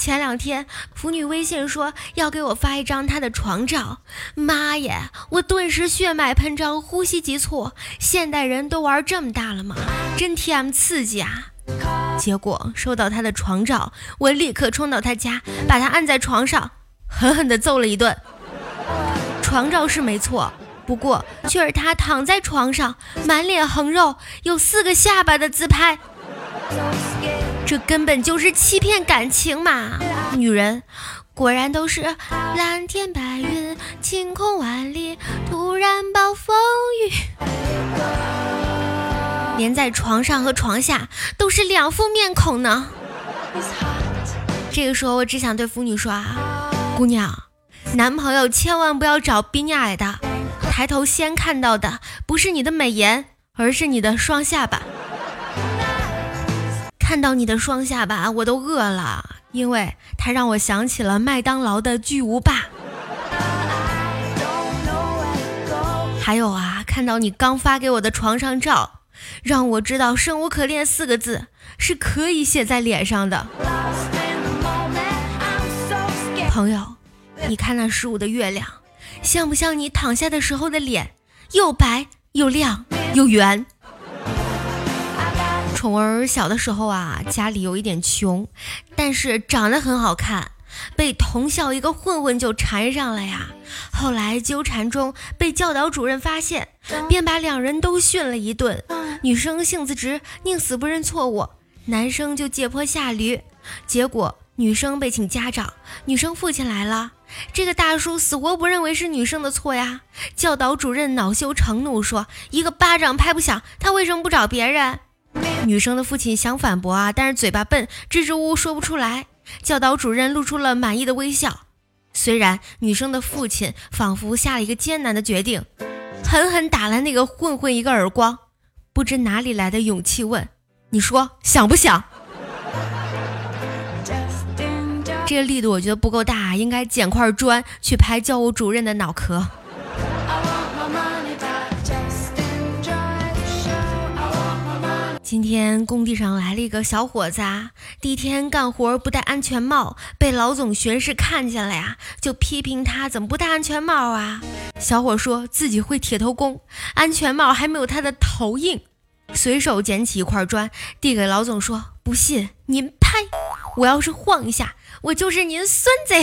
前两天腐女微信说要给我发一张她的床照，妈耶！我顿时血脉喷张，呼吸急促。现代人都玩这么大了吗？真 T M 刺激啊！结果收到她的床照，我立刻冲到她家，把她按在床上，狠狠地揍了一顿。床照是没错。不过，却是她躺在床上，满脸横肉，有四个下巴的自拍，这根本就是欺骗感情嘛！女人果然都是蓝天白云，晴空万里，突然暴风雨，连在床上和床下都是两副面孔呢。这个时候，我只想对腐女说啊，姑娘，男朋友千万不要找比你矮的。抬头先看到的不是你的美颜，而是你的双下巴。看到你的双下巴，我都饿了，因为它让我想起了麦当劳的巨无霸。还有啊，看到你刚发给我的床上照，让我知道“生无可恋”四个字是可以写在脸上的。朋友，你看那十五的月亮。像不像你躺下的时候的脸，又白又亮又圆？宠儿小的时候啊，家里有一点穷，但是长得很好看，被同校一个混混就缠上了呀。后来纠缠中被教导主任发现，便把两人都训了一顿。女生性子直，宁死不认错误，男生就借坡下驴，结果女生被请家长，女生父亲来了。这个大叔死活不认为是女生的错呀！教导主任恼羞成怒说：“一个巴掌拍不响，他为什么不找别人？”女生的父亲想反驳啊，但是嘴巴笨，支支吾吾说不出来。教导主任露出了满意的微笑。虽然女生的父亲仿佛下了一个艰难的决定，狠狠打了那个混混一个耳光，不知哪里来的勇气问：“你说想不想？”这个力度我觉得不够大，应该捡块砖去拍教务主任的脑壳。今天工地上来了一个小伙子啊，第一天干活不戴安全帽，被老总巡视看见了呀，就批评他怎么不戴安全帽啊？小伙说自己会铁头功，安全帽还没有他的头硬。随手捡起一块砖，递给老总说：“不信您拍，我要是晃一下，我就是您孙子。”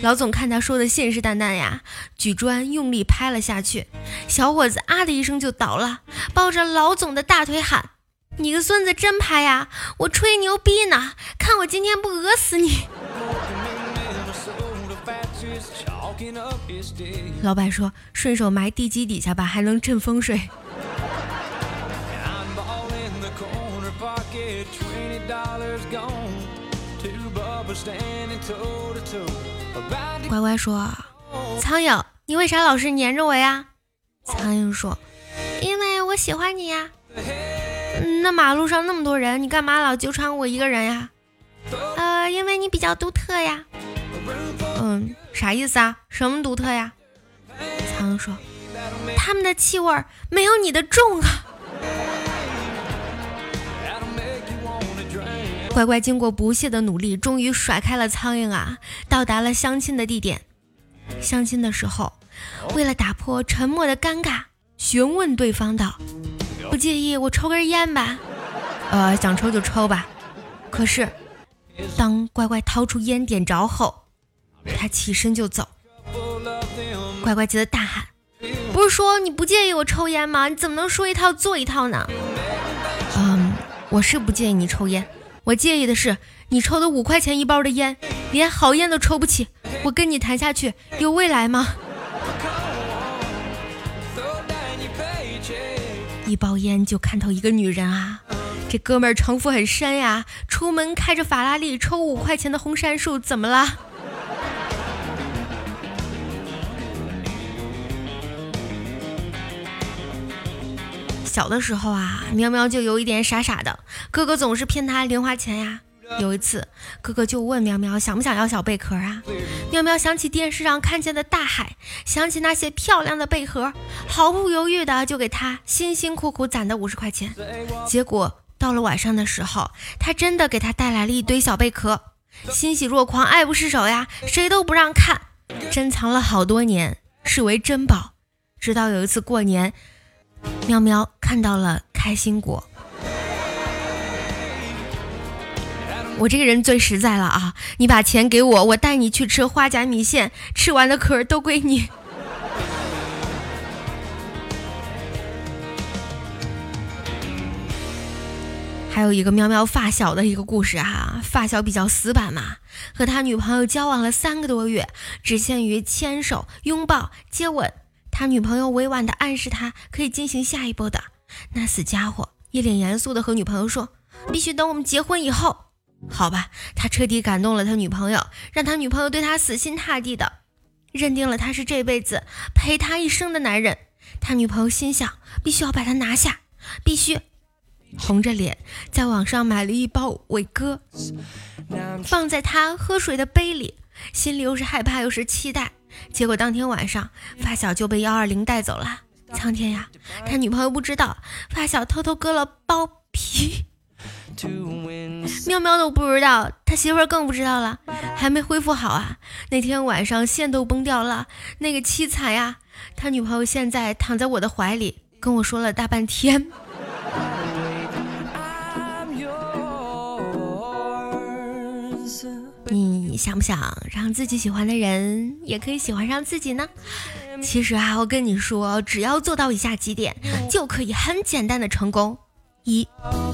老总看他说的信誓旦旦呀，举砖用力拍了下去，小伙子啊的一声就倒了，抱着老总的大腿喊：“你个孙子真拍呀！我吹牛逼呢，看我今天不讹死你！”老板说：“顺手埋地基底下吧，还能镇风水。”乖乖说：“苍蝇，你为啥老是粘着我呀？”苍蝇说：“因为我喜欢你呀。”那马路上那么多人，你干嘛老纠缠我一个人呀？呃，因为你比较独特呀。嗯，啥意思啊？什么独特呀？苍蝇说：“他们的气味没有你的重啊。”乖乖经过不懈的努力，终于甩开了苍蝇啊，到达了相亲的地点。相亲的时候，为了打破沉默的尴尬，询问对方道：“不介意我抽根烟吧？”“呃，想抽就抽吧。”可是，当乖乖掏出烟点着后，他起身就走。乖乖急得大喊：“不是说你不介意我抽烟吗？你怎么能说一套做一套呢？”“嗯，我是不介意你抽烟。”我介意的是，你抽的五块钱一包的烟，连好烟都抽不起。我跟你谈下去有未来吗？一包烟就看透一个女人啊，这哥们儿城府很深呀，出门开着法拉利，抽五块钱的红杉树，怎么了？小的时候啊，喵喵就有一点傻傻的，哥哥总是骗他零花钱呀。有一次，哥哥就问喵喵想不想要小贝壳啊？喵喵想起电视上看见的大海，想起那些漂亮的贝壳，毫不犹豫的就给他辛辛苦苦攒的五十块钱。结果到了晚上的时候，他真的给他带来了一堆小贝壳，欣喜若狂，爱不释手呀，谁都不让看，珍藏了好多年，视为珍宝。直到有一次过年，喵喵看到了开心果。我这个人最实在了啊！你把钱给我，我带你去吃花甲米线，吃完的壳都归你。还有一个喵喵发小的一个故事哈，发小比较死板嘛，和他女朋友交往了三个多月，只限于牵手、拥抱、接吻。他女朋友委婉的暗示他可以进行下一步的，那死家伙一脸严肃的和女朋友说：“必须等我们结婚以后。”好吧，他彻底感动了他女朋友，让他女朋友对他死心塌地的，认定了他是这辈子陪他一生的男人。他女朋友心想，必须要把他拿下，必须红着脸在网上买了一包伟哥，放在他喝水的杯里，心里又是害怕又是期待。结果当天晚上，发小就被幺二零带走了。苍天呀，他女朋友不知道，发小偷偷割了包皮。喵喵都不知道，他媳妇儿更不知道了，还没恢复好啊！那天晚上线都崩掉了，那个凄惨呀！他女朋友现在躺在我的怀里，跟我说了大半天。你想不想让自己喜欢的人也可以喜欢上自己呢？其实啊，我跟你说，只要做到以下几点，就可以很简单的成功：一，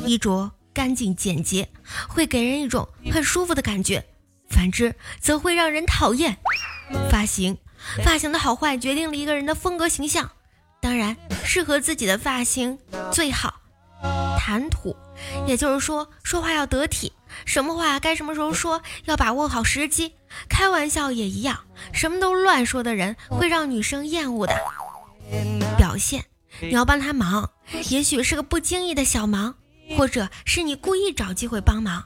衣着。干净简洁，会给人一种很舒服的感觉；反之，则会让人讨厌。发型，发型的好坏决定了一个人的风格形象。当然，适合自己的发型最好。谈吐，也就是说，说话要得体，什么话该什么时候说，要把握好时机。开玩笑也一样，什么都乱说的人会让女生厌恶的。表现，你要帮他忙，也许是个不经意的小忙。或者是你故意找机会帮忙，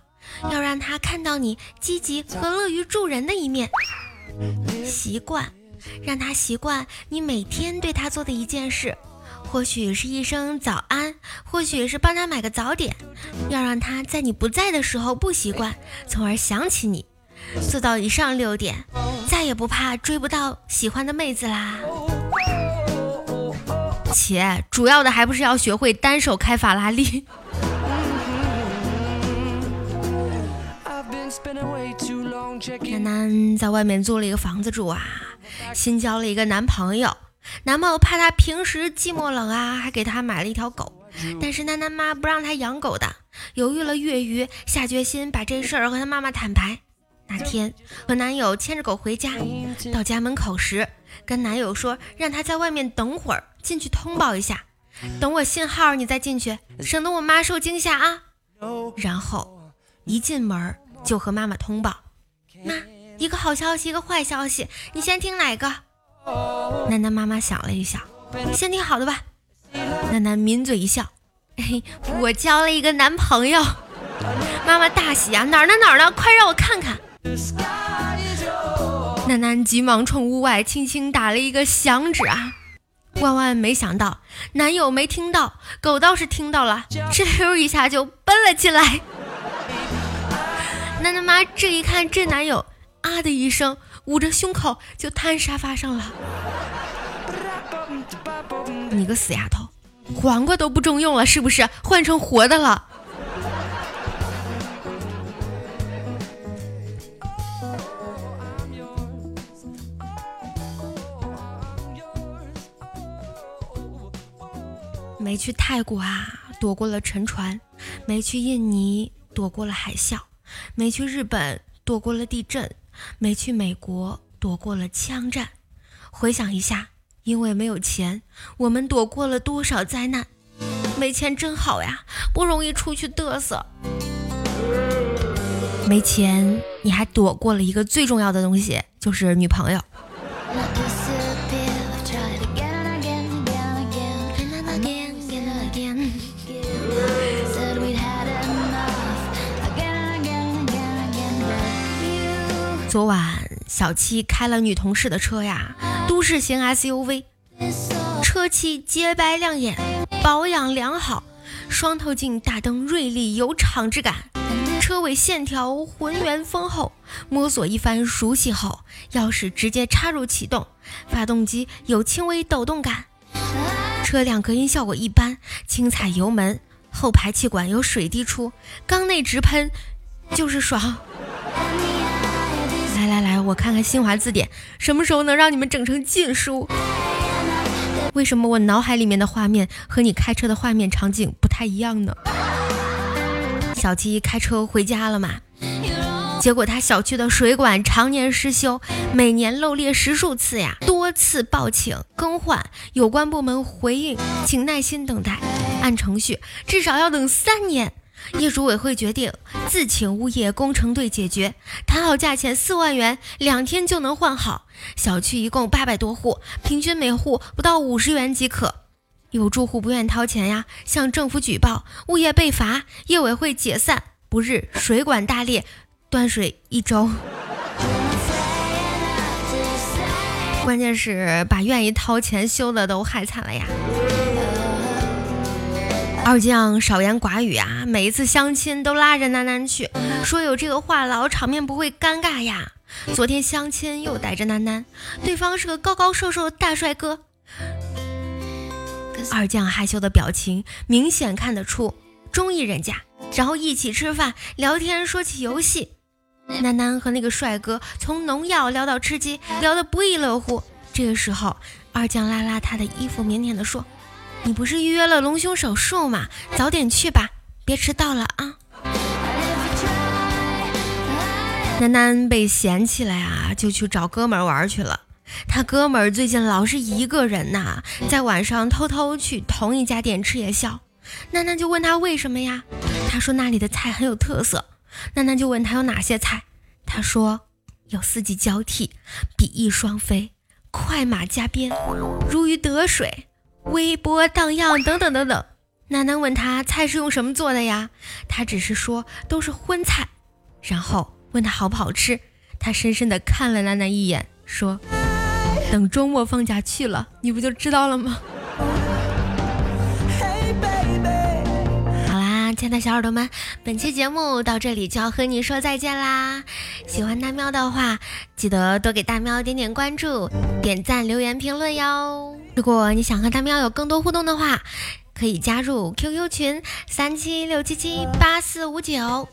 要让他看到你积极和乐于助人的一面。习惯，让他习惯你每天对他做的一件事，或许是一声早安，或许是帮他买个早点。要让他在你不在的时候不习惯，从而想起你。做到以上六点，再也不怕追不到喜欢的妹子啦。且主要的还不是要学会单手开法拉利。楠楠在外面租了一个房子住啊，新交了一个男朋友。男朋友怕她平时寂寞冷啊，还给她买了一条狗。但是楠楠妈不让她养狗的，犹豫了月余，下决心把这事儿和她妈妈坦白。那天和男友牵着狗回家，到家门口时，跟男友说让他在外面等会儿，进去通报一下，等我信号你再进去，省得我妈受惊吓啊。然后一进门。就和妈妈通报，妈，一个好消息，一个坏消息，你先听哪个？楠楠妈妈想了一想，先听好的吧。楠楠抿嘴一笑，嘿，我交了一个男朋友。妈妈大喜啊，哪儿呢哪儿呢？快让我看看。楠楠急忙冲屋外轻轻打了一个响指啊，万万没想到，男友没听到，狗倒是听到了，哧溜一下就奔了进来。楠楠妈这一看，这男友啊的一声，捂着胸口就瘫沙发上了。你个死丫头，黄瓜都不中用了是不是？换成活的了。没去泰国啊，躲过了沉船；没去印尼，躲过了海啸。没去日本，躲过了地震；没去美国，躲过了枪战。回想一下，因为没有钱，我们躲过了多少灾难？没钱真好呀，不容易出去嘚瑟。没钱，你还躲过了一个最重要的东西，就是女朋友。昨晚小七开了女同事的车呀，都市型 SUV，车漆洁白亮眼，保养良好，双透镜大灯锐利有厂质感，车尾线条浑圆丰厚。摸索一番熟悉后，钥匙直接插入启动，发动机有轻微抖动感，车辆隔音效果一般，轻踩油门，后排气管有水滴出，缸内直喷，就是爽。来来来，我看看新华字典，什么时候能让你们整成禁书？为什么我脑海里面的画面和你开车的画面场景不太一样呢？小七开车回家了嘛？结果他小区的水管常年失修，每年漏裂十数次呀，多次报请更换，有关部门回应，请耐心等待，按程序至少要等三年。业主委会决定自请物业工程队解决，谈好价钱四万元，两天就能换好。小区一共八百多户，平均每户不到五十元即可。有住户不愿掏钱呀，向政府举报，物业被罚，业委会解散。不日水管大裂，断水一周。关键是把愿意掏钱修的都害惨了呀。二将少言寡语啊，每一次相亲都拉着楠楠去，说有这个话痨，场面不会尴尬呀。昨天相亲又带着楠楠，对方是个高高瘦瘦的大帅哥。二将害羞的表情明显看得出中意人家，然后一起吃饭聊天，说起游戏。楠楠和那个帅哥从农药聊到吃鸡，聊得不亦乐乎。这个时候，二将拉拉他的衣服，腼腆地说。你不是预约了隆胸手术吗？早点去吧，别迟到了啊！楠楠被嫌弃了呀，就去找哥们玩去了。他哥们最近老是一个人呐，在晚上偷偷去同一家店吃夜宵。楠楠就问他为什么呀？他说那里的菜很有特色。楠楠就问他有哪些菜？他说有四季交替、比翼双飞、快马加鞭、如鱼得水。微波荡漾等等等等，楠楠问他菜是用什么做的呀？他只是说都是荤菜，然后问他好不好吃。他深深的看了楠楠一眼，说：“等周末放假去了，你不就知道了吗？”亲爱的小耳朵们，本期节目到这里就要和你说再见啦。喜欢大喵的话，记得多给大喵点点关注、点赞、留言、评论哟。如果你想和大喵有更多互动的话，可以加入 QQ 群三七六七七八四五九。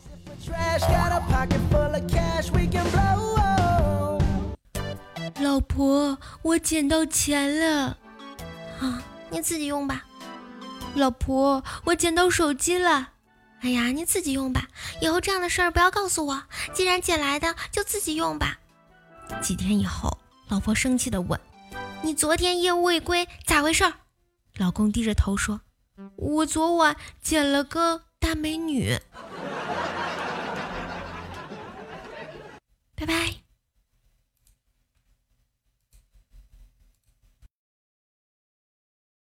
老婆，我捡到钱了，啊，你自己用吧。老婆，我捡到手机了，哎呀，你自己用吧，以后这样的事儿不要告诉我。既然捡来的，就自己用吧。几天以后，老婆生气的问：“你昨天业务未归，咋回事？”老公低着头说：“我昨晚捡了个大美女。”拜拜。